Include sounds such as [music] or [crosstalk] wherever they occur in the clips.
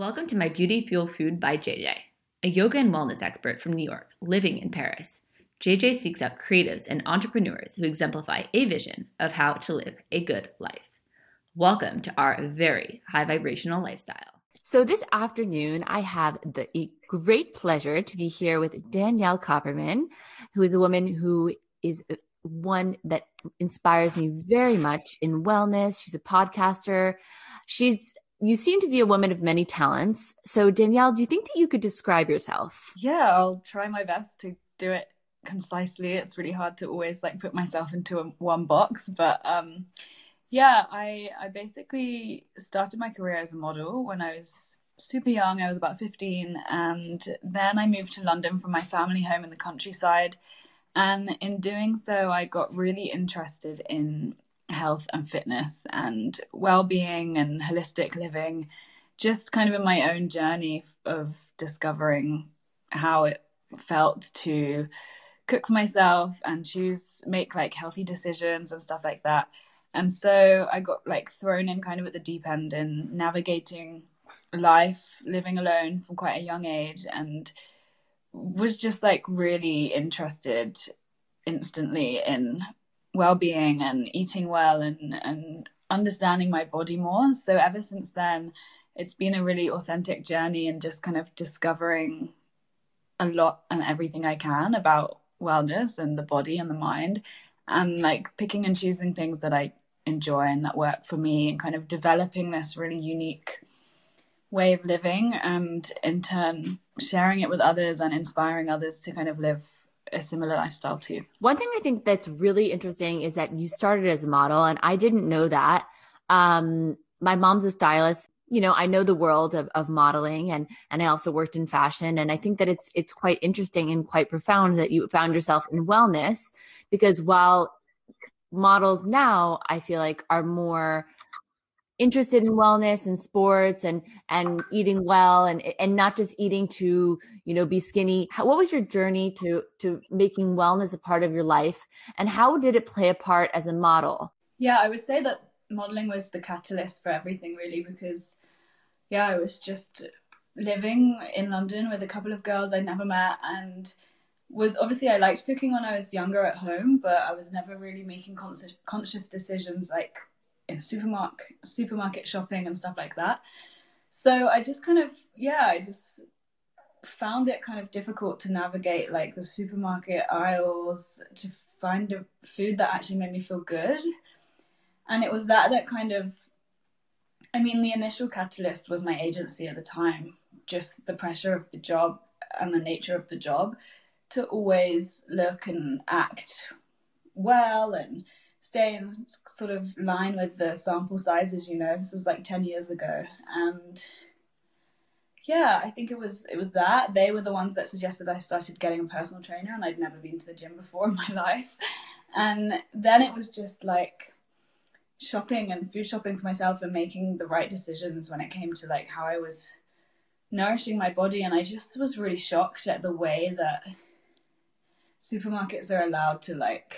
Welcome to my Beauty Fuel Food by JJ, a yoga and wellness expert from New York living in Paris. JJ seeks out creatives and entrepreneurs who exemplify a vision of how to live a good life. Welcome to our very high vibrational lifestyle. So, this afternoon, I have the great pleasure to be here with Danielle Copperman, who is a woman who is uh, one that inspires me very much in wellness. She's a podcaster. She's you seem to be a woman of many talents. So, Danielle, do you think that you could describe yourself? Yeah, I'll try my best to do it concisely. It's really hard to always like put myself into a, one box, but um, yeah, I I basically started my career as a model when I was super young. I was about 15 and then I moved to London from my family home in the countryside. And in doing so, I got really interested in health and fitness and well-being and holistic living just kind of in my own journey of discovering how it felt to cook for myself and choose make like healthy decisions and stuff like that. And so i got like thrown in kind of at the deep end in navigating life living alone from quite a young age and was just like really interested instantly in well-being and eating well and and understanding my body more. So ever since then it's been a really authentic journey and just kind of discovering a lot and everything i can about wellness and the body and the mind and like picking and choosing things that i enjoy and that work for me and kind of developing this really unique way of living and in turn sharing it with others and inspiring others to kind of live a similar lifestyle too. One thing I think that's really interesting is that you started as a model, and I didn't know that. Um, my mom's a stylist. You know, I know the world of, of modeling, and and I also worked in fashion, and I think that it's it's quite interesting and quite profound that you found yourself in wellness because while models now I feel like are more interested in wellness and sports and and eating well and and not just eating to you know be skinny. How, what was your journey to to making wellness a part of your life? And how did it play a part as a model? Yeah i would say that modeling was the catalyst for everything really because yeah i was just living in london with a couple of girls i'd never met and was obviously I liked cooking when I was younger at home, but I was never really making conscious conscious decisions like supermarket supermarket shopping and stuff like that. So I just kind of yeah, I just found it kind of difficult to navigate like the supermarket aisles to find a food that actually made me feel good. And it was that that kind of I mean the initial catalyst was my agency at the time, just the pressure of the job and the nature of the job to always look and act well and stay in sort of line with the sample sizes you know. This was like 10 years ago and yeah i think it was it was that. They were the ones that suggested i started getting a personal trainer and i'd never been to the gym before in my [laughs] life. And then it was just like shopping and food shopping for myself and making the right decisions when it came to like how i was nourishing my body. And i just was really shocked at the way that supermarkets are allowed to like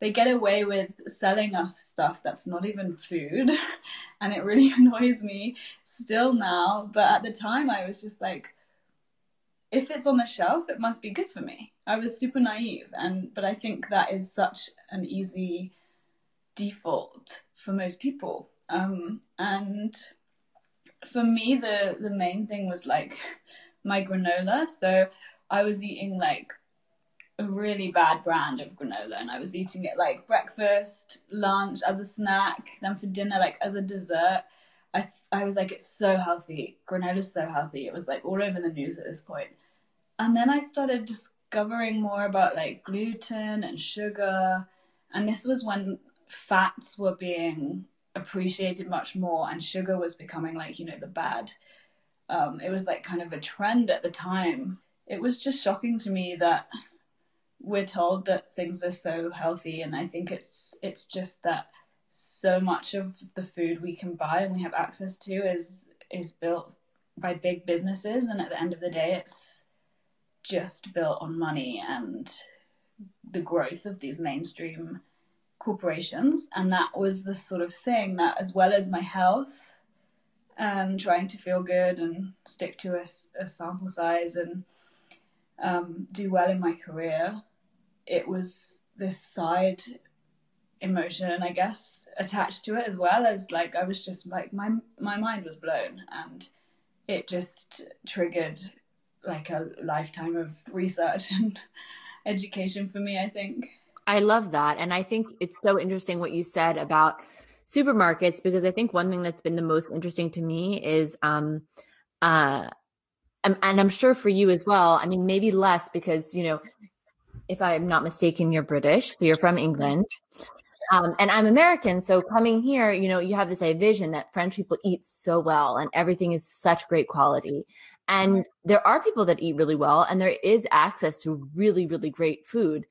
they get away with selling us stuff that's not even food [laughs] and it really [laughs] annoys me still now but at the time i was just like if it's on the shelf it must be good for me. I was super naive and but i think that is such an easy default for most people. Um, and for me the the main thing was like [laughs] my granola. So i was eating like a really bad brand of granola and I was eating it like breakfast, lunch, as a snack, then for dinner, like as a dessert. I, I was like, it's so healthy. Granola's so healthy. It was like all over the news at this point. And then I started discovering more about like gluten and sugar. And this was when fats were being appreciated much more and sugar was becoming like, you know, the bad. Um, it was like kind of a trend at the time. It was just shocking to me that we're told that things are so healthy and i think it's it's just that so much of the food we can buy and we have access to is is built by big businesses and at the end of the day it's just built on money and the growth of these mainstream corporations. And that was the sort of thing that as well as my health and trying to feel good and stick to a, a sample size and um, do well in my career, it was this side emotion, I guess, attached to it as well as like I was just like my my mind was blown and it just triggered like a lifetime of research [laughs] and education for me, I think. I love that. And I think it's so interesting what you said about supermarkets because I think one thing that's been the most interesting to me is um uh and, and I'm sure for you as well. I mean, maybe less because, you know, if I'm not mistaken, you're British, so you're from England. Um, and I'm American. So coming here, you know, you have this vision that French people eat so well and everything is such great quality. And there are people that eat really well and there is access to really, really great food.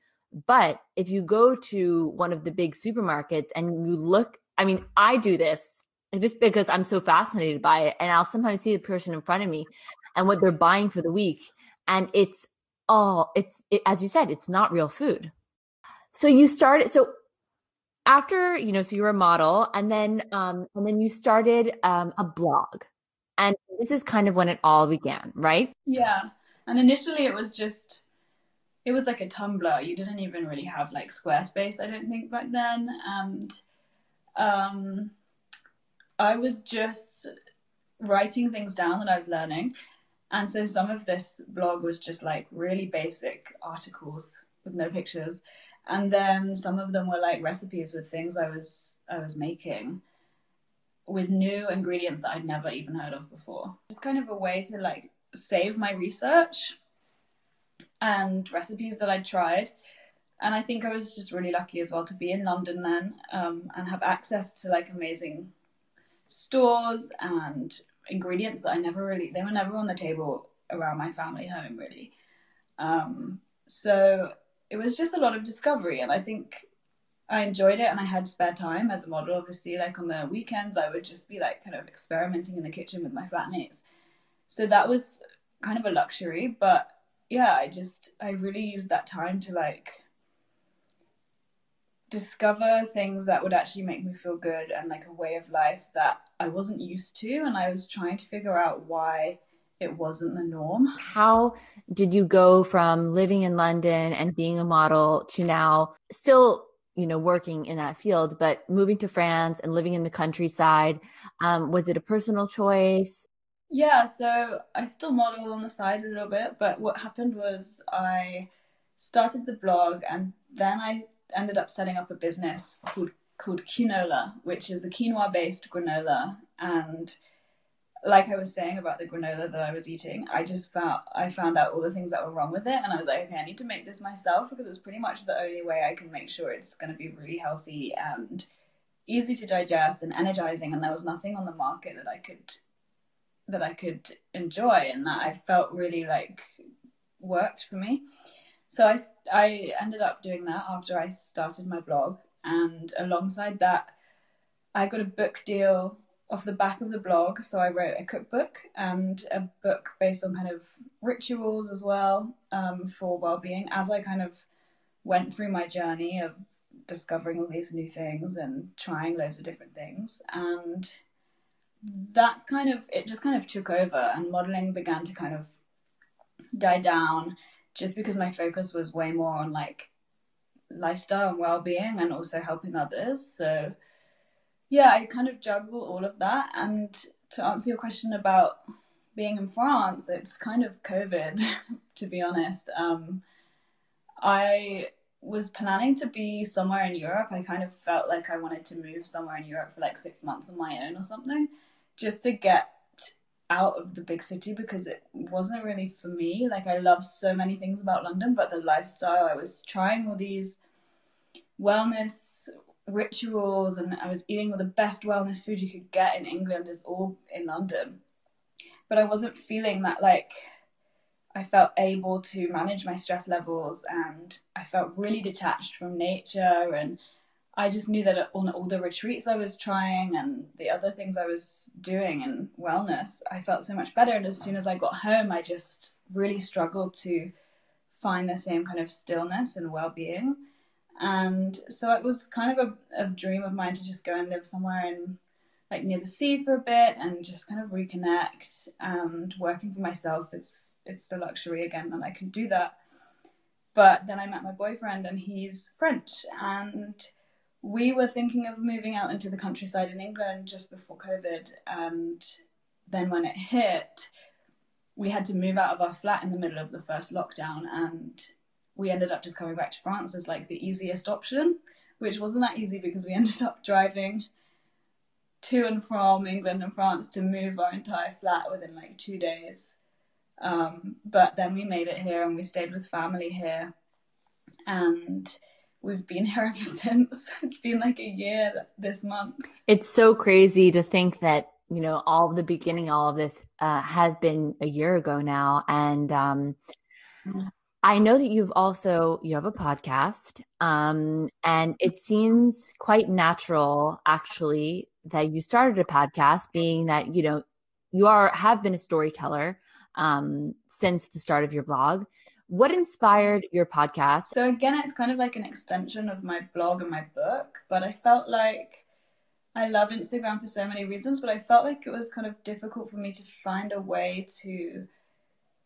But if you go to one of the big supermarkets and you look, I mean, I do this just because I'm so fascinated by it. And I'll sometimes see the person in front of me and what they're buying for the week. And it's all, it's, it, as you said, it's not real food. So you started, so after, you know, so you were a model and then, um, and then you started um, a blog. And this is kind of when it all began, right? Yeah. And initially it was just, it was like a Tumblr. You didn't even really have like Squarespace, I don't think, back then. And um, I was just writing things down that I was learning. And so some of this blog was just like really basic articles with no pictures. And then some of them were like recipes with things I was I was making with new ingredients that I'd never even heard of before. Just kind of a way to like save my research and recipes that I'd tried. And I think I was just really lucky as well to be in London then um, and have access to like amazing stores and ingredients that I never really, they were never on the table around my family home really. Um, so it was just a lot of discovery. And I think I enjoyed it and I had spare time as a model. Obviously, like on the weekends, I would just be like kind of experimenting in the kitchen with my flatmates. So that was kind of a luxury. But yeah, I just, I really used that time to like discover things that would actually make me feel good and like a way of life that I wasn't used to. And I was trying to figure out why it wasn't the norm. How did you go from living in London and being a model to now still you know, working in that field, but moving to France and living in the countryside, um, was it a personal choice? Yeah, so I still model on the side a little bit, but what happened was I started the blog and then I ended up setting up a business called called Quinola, which is a quinoa based granola and like I was saying about the granola that I was eating, I just found I found out all the things that were wrong with it, and I was like, okay, I need to make this myself because it's pretty much the only way I can make sure it's going to be really healthy and easy to digest and energizing. And there was nothing on the market that I could that I could enjoy, and that I felt really like worked for me. So I I ended up doing that after I started my blog, and alongside that, I got a book deal off the back of the blog. So I wrote a cookbook and a book based on kind of rituals as well um, for well-being as I kind of went through my journey of discovering all these new things and trying loads of different things and that's kind of it just kind of took over and modeling began to kind of die down just because my focus was way more on like lifestyle and well-being and also helping others so yeah, I kind of juggle all of that. And to answer your question about being in France, it's kind of COVID, [laughs] to be honest. Um, I was planning to be somewhere in Europe. I kind of felt like I wanted to move somewhere in Europe for like six months on my own or something, just to get out of the big city because it wasn't really for me. Like I love so many things about London, but the lifestyle, I was trying all these wellness rituals and I was eating all the best wellness food you could get in England is all in London. But I wasn't feeling that like I felt able to manage my stress levels and I felt really detached from nature and I just knew that on all the retreats I was trying and the other things I was doing in wellness, I felt so much better. And as soon as I got home, I just really struggled to find the same kind of stillness and well being. And so it was kind of a, a dream of mine to just go and live somewhere in like near the sea for a bit and just kind of reconnect and working for myself it's it's the luxury again that I can do that but then I met my boyfriend and he's French and we were thinking of moving out into the countryside in England just before COVID and then when it hit we had to move out of our flat in the middle of the first lockdown and we ended up just coming back to France as like the easiest option which wasn't that easy because we [laughs] ended up driving to and from England and France to move our entire flat within like two days. Um, but then we made it here and we stayed with family here. And we've been here ever [laughs] since. It's been like a year this month. It's so crazy to think that, you know, all the beginning, all of this uh, has been a year ago now. And um. I know that you've also you have a podcast, um, and it seems quite natural, actually, that you started a podcast, being that you know you are have been a storyteller um, since the start of your blog. What inspired your podcast? So again, it's kind of like an extension of my blog and my book, but I felt like I love Instagram for so many reasons, but I felt like it was kind of difficult for me to find a way to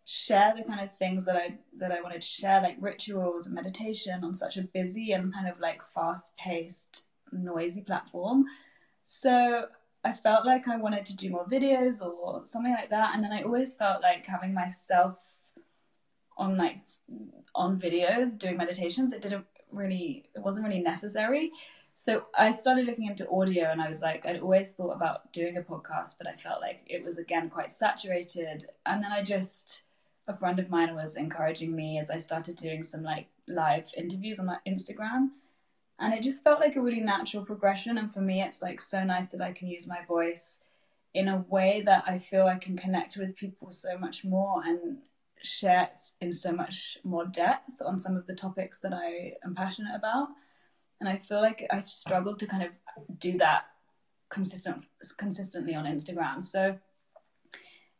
share the kind of things that I that I wanted to share, like rituals and meditation, on such a busy and kind of like fast paced, noisy platform. So I felt like I wanted to do more videos or something like that, and then I always felt like having myself on like on videos doing meditations. It didn't really, it wasn't really necessary. So I started looking into audio, and I was like, I'd always thought about doing a podcast, but I felt like it was again quite saturated. And then I just a friend of mine was encouraging me as I started doing some like live interviews on my Instagram. And it just felt like a really natural progression. And for me, it's like so nice that I can use my voice in a way that I feel I can connect with people so much more and share in so much more depth on some of the topics that I am passionate about. And I feel like I struggled to kind of do that consistent consistently on Instagram. So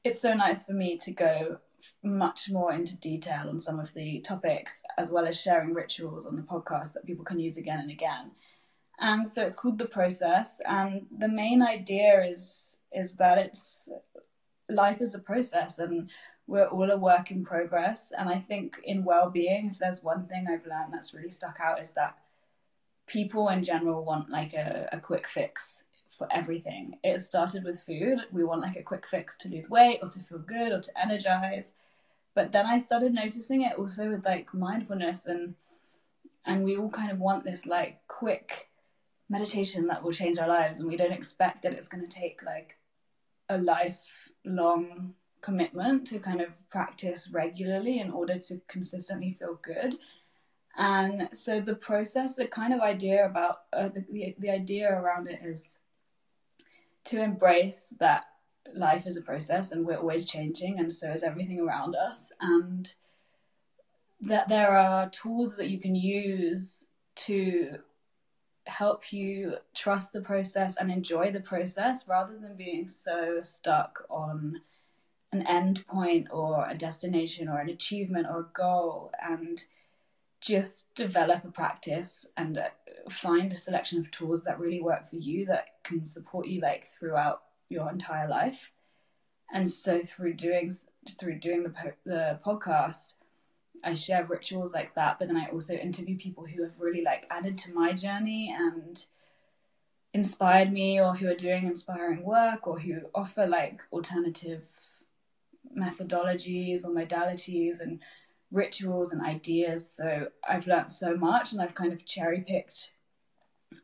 it's so nice for me to go much more into detail on some of the topics, as well as sharing rituals on the podcast that people can use again and again. And so it's called the process, and the main idea is is that it's life is a process, and we're all a work in progress. And I think in well-being, if there's one thing I've learned that's really stuck out, is that people in general want like a, a quick fix for everything. It started with food. We want like a quick fix to lose weight or to feel good or to energize. But then I started noticing it also with like mindfulness and and we all kind of want this like quick meditation that will change our lives and we don't expect that it's going to take like a lifelong commitment to kind of practice regularly in order to consistently feel good. And so the process the kind of idea about uh, the, the, the idea around it is to embrace that life is a process and we're always changing and so is everything around us. And that there are tools that you can use to help you trust the process and enjoy the process rather than being so stuck on an end point or a destination or an achievement or a goal and just develop a practice and uh, find a selection of tools that really work for you that can support you like throughout your entire life. And so through doing through doing the the podcast I share rituals like that but then I also interview people who have really like added to my journey and inspired me or who are doing inspiring work or who offer like alternative methodologies or modalities and rituals and ideas. So I've learned so much and I've kind of cherry picked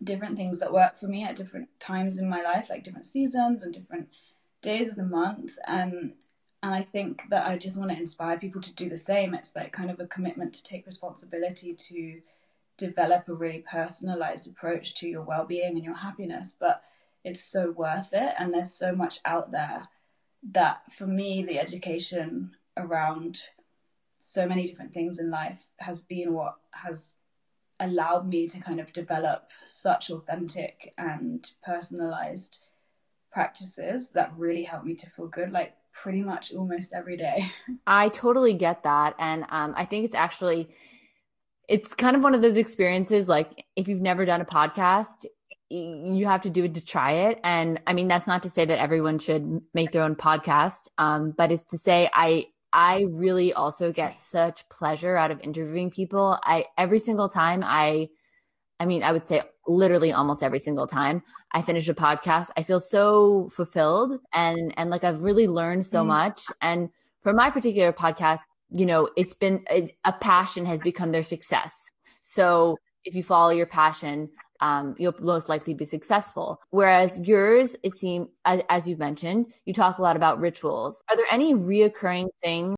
different things that work for me at different times in my life, like different seasons and different days of the month. And and I think that I just want to inspire people to do the same. It's like kind of a commitment to take responsibility to develop a really personalized approach to your well-being and your happiness, but it's so worth it and there's so much out there that for me the education around so many different things in life has been what has allowed me to kind of develop such authentic and personalized practices that really help me to feel good like pretty much almost every day. [laughs] I totally get that and um, i think it's actually it's kind of one of those experiences like if you've never done a podcast you have to do it to try it. And I mean, that's not to say that everyone should make their own podcast, um, but it's to say I I really also get such pleasure out of interviewing people. I every single time I I mean, I would say literally almost every single time I finish a podcast, I feel so fulfilled and and like I've really learned so mm much. And for my particular podcast, you know, it's been a, a passion has become their success. So if you follow your passion, um, you'll most likely be successful. Whereas yours, it seems, as, as you've mentioned, you talk a lot about rituals. Are there any reoccurring things?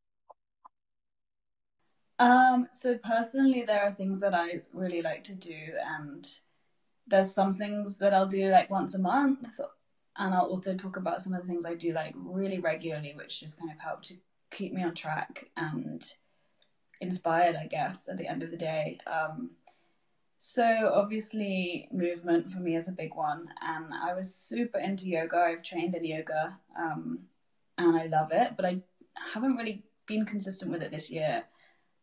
Um, so personally, there are things that I really like to do, and there's some things that I'll do like once a month, and I'll also talk about some of the things I do like really regularly, which just kind of help to keep me on track and inspired, I guess, at the end of the day. Um, so obviously, movement for me is a big one, and I was super into yoga. I've trained in yoga, um, and I love it, but I haven't really been consistent with it this year,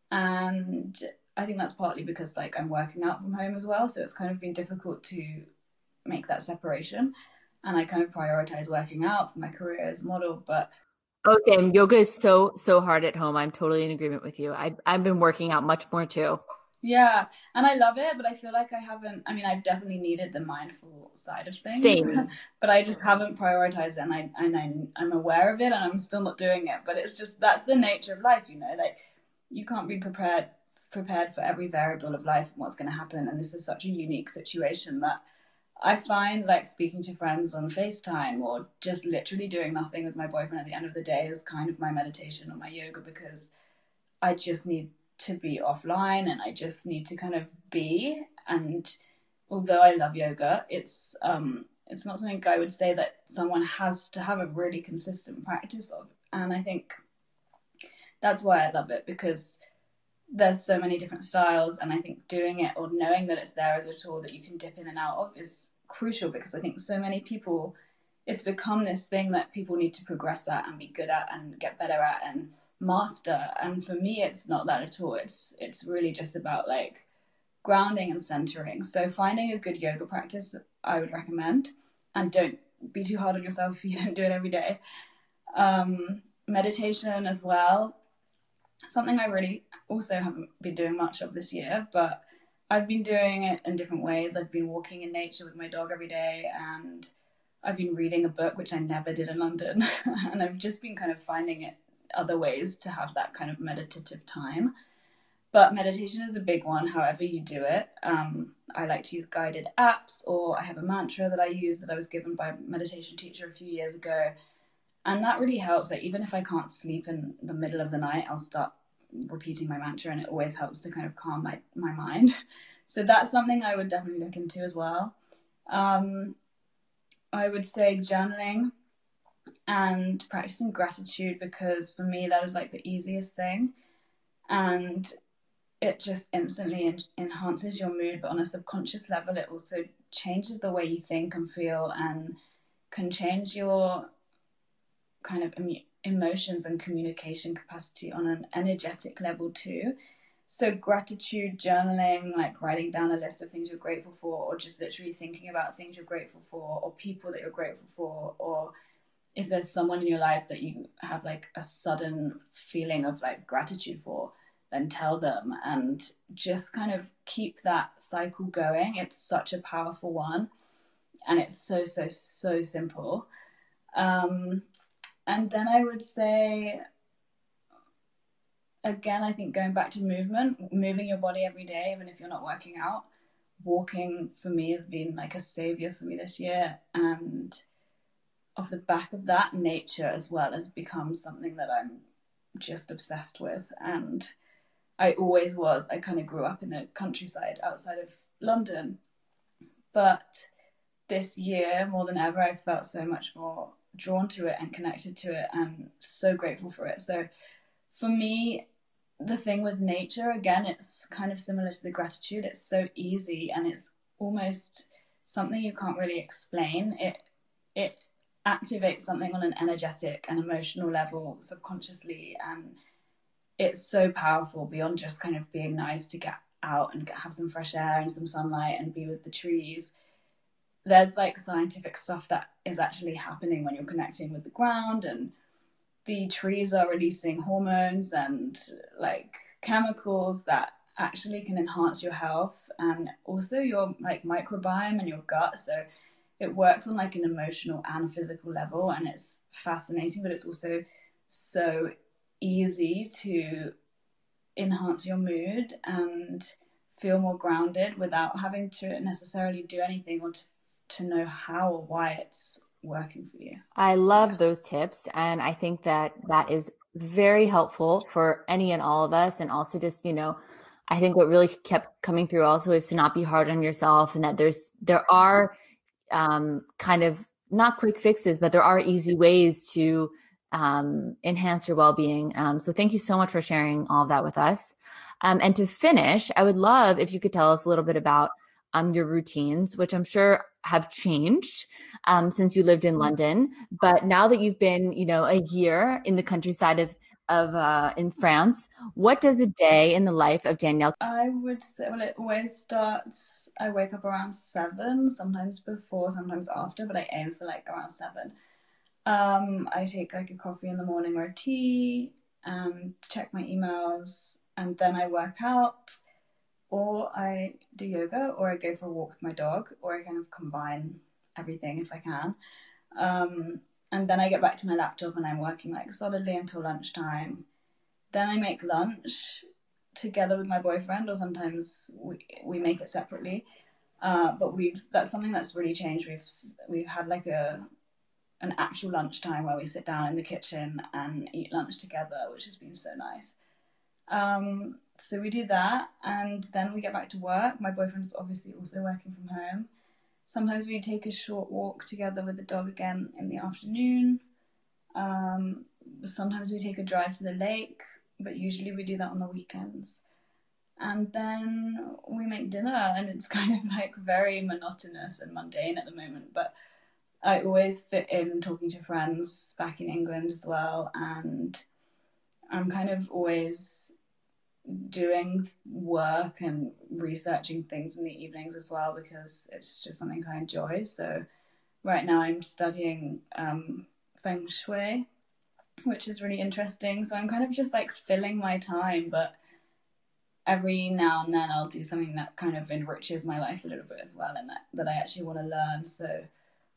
and I think that's partly because like I'm working out from home as well, so it's kind of been difficult to make that separation, and I kind of prioritize working out for my career as a model, but Oh, same. Yoga is so so hard at home. I'm totally in agreement with you. I I've been working out much more too. Yeah, and I love it, but I feel like I haven't. I mean, I've definitely needed the mindful side of things, Same. [laughs] but I just haven't prioritized it, and I and I'm, I'm aware of it, and I'm still not doing it. But it's just that's the nature of life, you know. Like you can't be prepared prepared for every variable of life and what's going to happen, and this is such a unique situation that I find like speaking to friends on FaceTime or just literally doing nothing with my boyfriend at the end of the day is kind of my meditation or my yoga because I just need to be offline and I just need to kind of be. And although I love yoga, it's um, it's not something I would say that someone has to have a really consistent practice of. And I think that's why I love it because there's so many different styles and I think doing it or knowing that it's there as a tool that you can dip in and out of is crucial because I think so many people it's become this thing that people need to progress at and be good at and get better at and master and for me it's not that at all. It's it's really just about like grounding and centering. So finding a good yoga practice i would recommend. And don't be too hard on yourself if you [laughs] don't do it every day. Um, meditation as well. Something i really also haven't been doing much of this year but i've been doing it in different ways. I've been walking in nature with my dog every day and I've been reading a book which I never did in London, [laughs] and I've just been kind of finding it other ways to have that kind of meditative time. But meditation is a big one, however you do it. Um, I like to use guided apps, or I have a mantra that I use that I was given by a meditation teacher a few years ago. And that really helps. Like, even if I can't sleep in the middle of the night, I'll start repeating my mantra, and it always helps to kind of calm my, my mind. [laughs] So, that's something I would definitely look into as well. Um, I would say journaling and practicing gratitude because for me that is like the easiest thing. And it just instantly en- enhances your mood but on a subconscious level it also changes the way you think and feel and can change your kind of em- emotions and communication capacity on an energetic level too. So gratitude journaling like writing down a list of things you're grateful for or just literally thinking about things you're grateful for or people that you're grateful for or if there's someone in your life that you have like a sudden feeling of like gratitude for then tell them and just kind of keep that cycle going. It's such a powerful one and it's so so so simple. Um, and then i would say again i think going back to movement moving your body every day even if you're not working out walking for me has been like a savior for me this year. And off the back of that, nature as well has become something that I'm just obsessed with. And I always was. I kind of grew up in the countryside outside of London. But this year, more than ever, I felt so much more drawn to it and connected to it and so grateful for it. So for me, the thing with nature, again, it's kind of similar to the gratitude. It's so easy and it's almost something you can't really explain. It it activate something on an energetic and emotional level subconsciously and it's so powerful beyond just kind of being nice to get out and have some fresh air and some sunlight and be with the trees. There's like scientific stuff that is actually happening when you're connecting with the ground and the trees are releasing hormones and like chemicals that actually can enhance your health and also your like microbiome and your gut. So it works on like an emotional and physical level and it's fascinating but it's also so easy to enhance your mood and feel more grounded without having to necessarily do anything or to, to know how or why it's working for you. I love yes. those tips. And I think that that is very helpful for any and all of us. And also just, you know, I think what really kept coming through also is to not be hard on yourself and that there's, there are um, kind of not quick fixes, but there are easy ways to um, enhance your well-being. Um, so thank you so much for sharing all of that with us. Um, and to finish, I would love if you could tell us a little bit about um, your routines, which I'm sure have changed um, since you lived in mm-hmm. London. But now that you've been, you know, a year in the countryside of of uh, in France, what does a day in the life of Danielle? I would say, well, it always starts. I wake up around seven, sometimes before, sometimes after, but I aim for like around seven. Um, I take like a coffee in the morning or a tea and check my emails, and then I work out or I do yoga, or I go for a walk with my dog, or I kind of combine everything if I can. Um, and then I get back to my laptop and I'm working like solidly until lunchtime. Then I make lunch together with my boyfriend, or sometimes we, we make it separately. Uh, but we've that's something that's really changed. We've we've had like a an actual lunchtime where we sit down in the kitchen and eat lunch together, which has been so nice. Um, so we do that, and then we get back to work. My boyfriend's obviously also working from home. Sometimes we take a short walk together with the dog again in the afternoon. Um, sometimes we take a drive to the lake, but usually we do that on the weekends. And then we make dinner, and it's [laughs] kind of like very monotonous and mundane at the moment. But I always fit in talking to friends back in England as well, and I'm kind of always doing work and researching things in the evenings as well because it's just something I enjoy. So right now I'm studying um, feng shui, which is really interesting. So I'm kind of just like filling my time, but every now and then I'll do something that kind of enriches my life a little bit as well and that, that I actually want to learn. So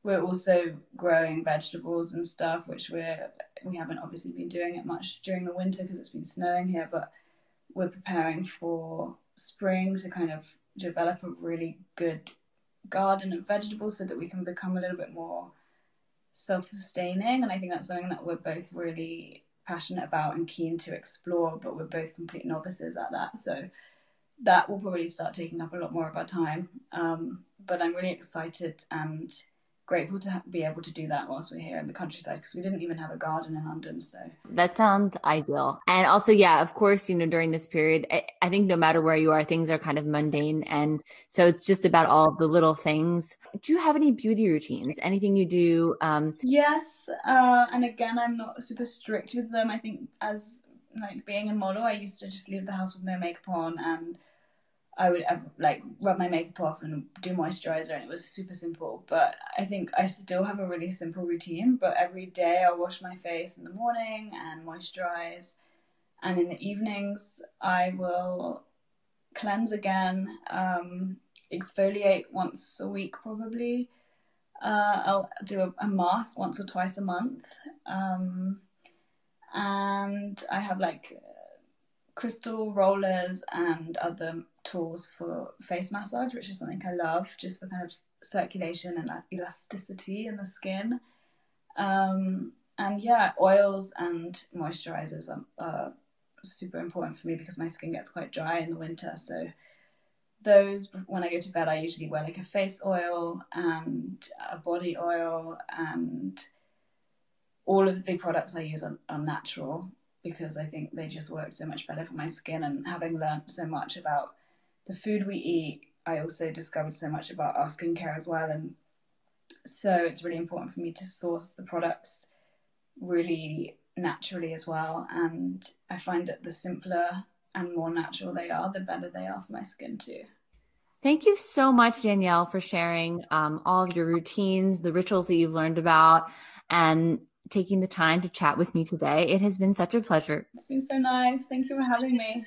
we're also growing vegetables and stuff, which we're we haven't obviously been doing it much during the winter because it's been snowing here, but we're preparing for spring to kind of develop a really good garden of vegetables so that we can become a little bit more self-sustaining. And i think that's something that we're both really passionate about and keen to explore but we're both complete novices at that. So that will probably start taking up a lot more of our time. Um, but i'm really excited and grateful to be able to do that whilst we're here in the countryside because we didn't even have a garden in London. So that sounds ideal. And also, yeah, of course, you know, during this period, I, I, think no matter where you are, things are kind of mundane. And so it's just about all the little things. Do you have any beauty routines? Anything you do? Um, yes. Uh, and again, I'm not super strict with them. I think as like being a model, I used to just leave the house with no makeup on and I would ever, like rub my makeup off and do moisturizer, and it was super simple. But I think I still have a really simple routine. But every day I wash my face in the morning and moisturize, and in the evenings I will cleanse again, um, exfoliate once a week probably. Uh, I'll do a, a, mask once or twice a month, um, and I have like crystal rollers and other tools for face massage, which is something I love, just for kind of circulation and elasticity in the skin. Um, and yeah, oils and moisturizers are, are, super important for me because my skin gets quite dry in the winter. So those, when I go to bed, I usually wear like a face oil and a body oil, and all of the products I use are, are natural because I think they just work so much better for my skin. And having learned so much about the food we eat, I also discovered so much about our skincare as well. And so it's really important for me to source the products really naturally as well. And I find that the simpler and more natural they are, the better they are for my skin too. Thank you so much, Danielle, for sharing um, all of your routines, the rituals that you've learned about, and taking the time to chat with me today. It has been such a pleasure. It's been so nice. Thank you for having me.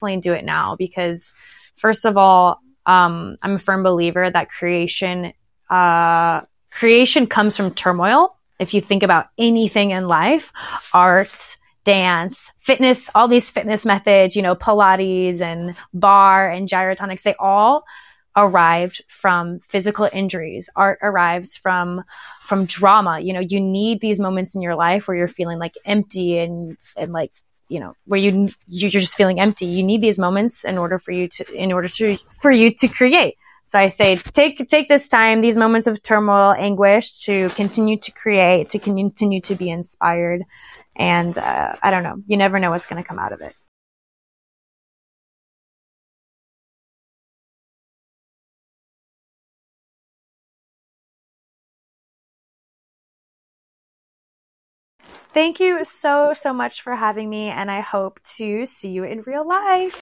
Do it now because first of all um, i'm a firm believer that creation uh, creation comes from turmoil. If you think about anything in life art dance fitness all these fitness methods you know pilates and barre and gyrotonics they all arrived from physical injuries. Art arrives from from drama. You know you need these moments in your life where you're feeling like empty and and like you know where you you're just feeling empty. You need these moments in order for you to in order to for you to create. So i say take take this time these moments of turmoil anguish to continue to create to continue to be inspired. And uh, i don't know. You never know what's going to come out of it Thank you so, so much for having me, and I hope to see you in real life.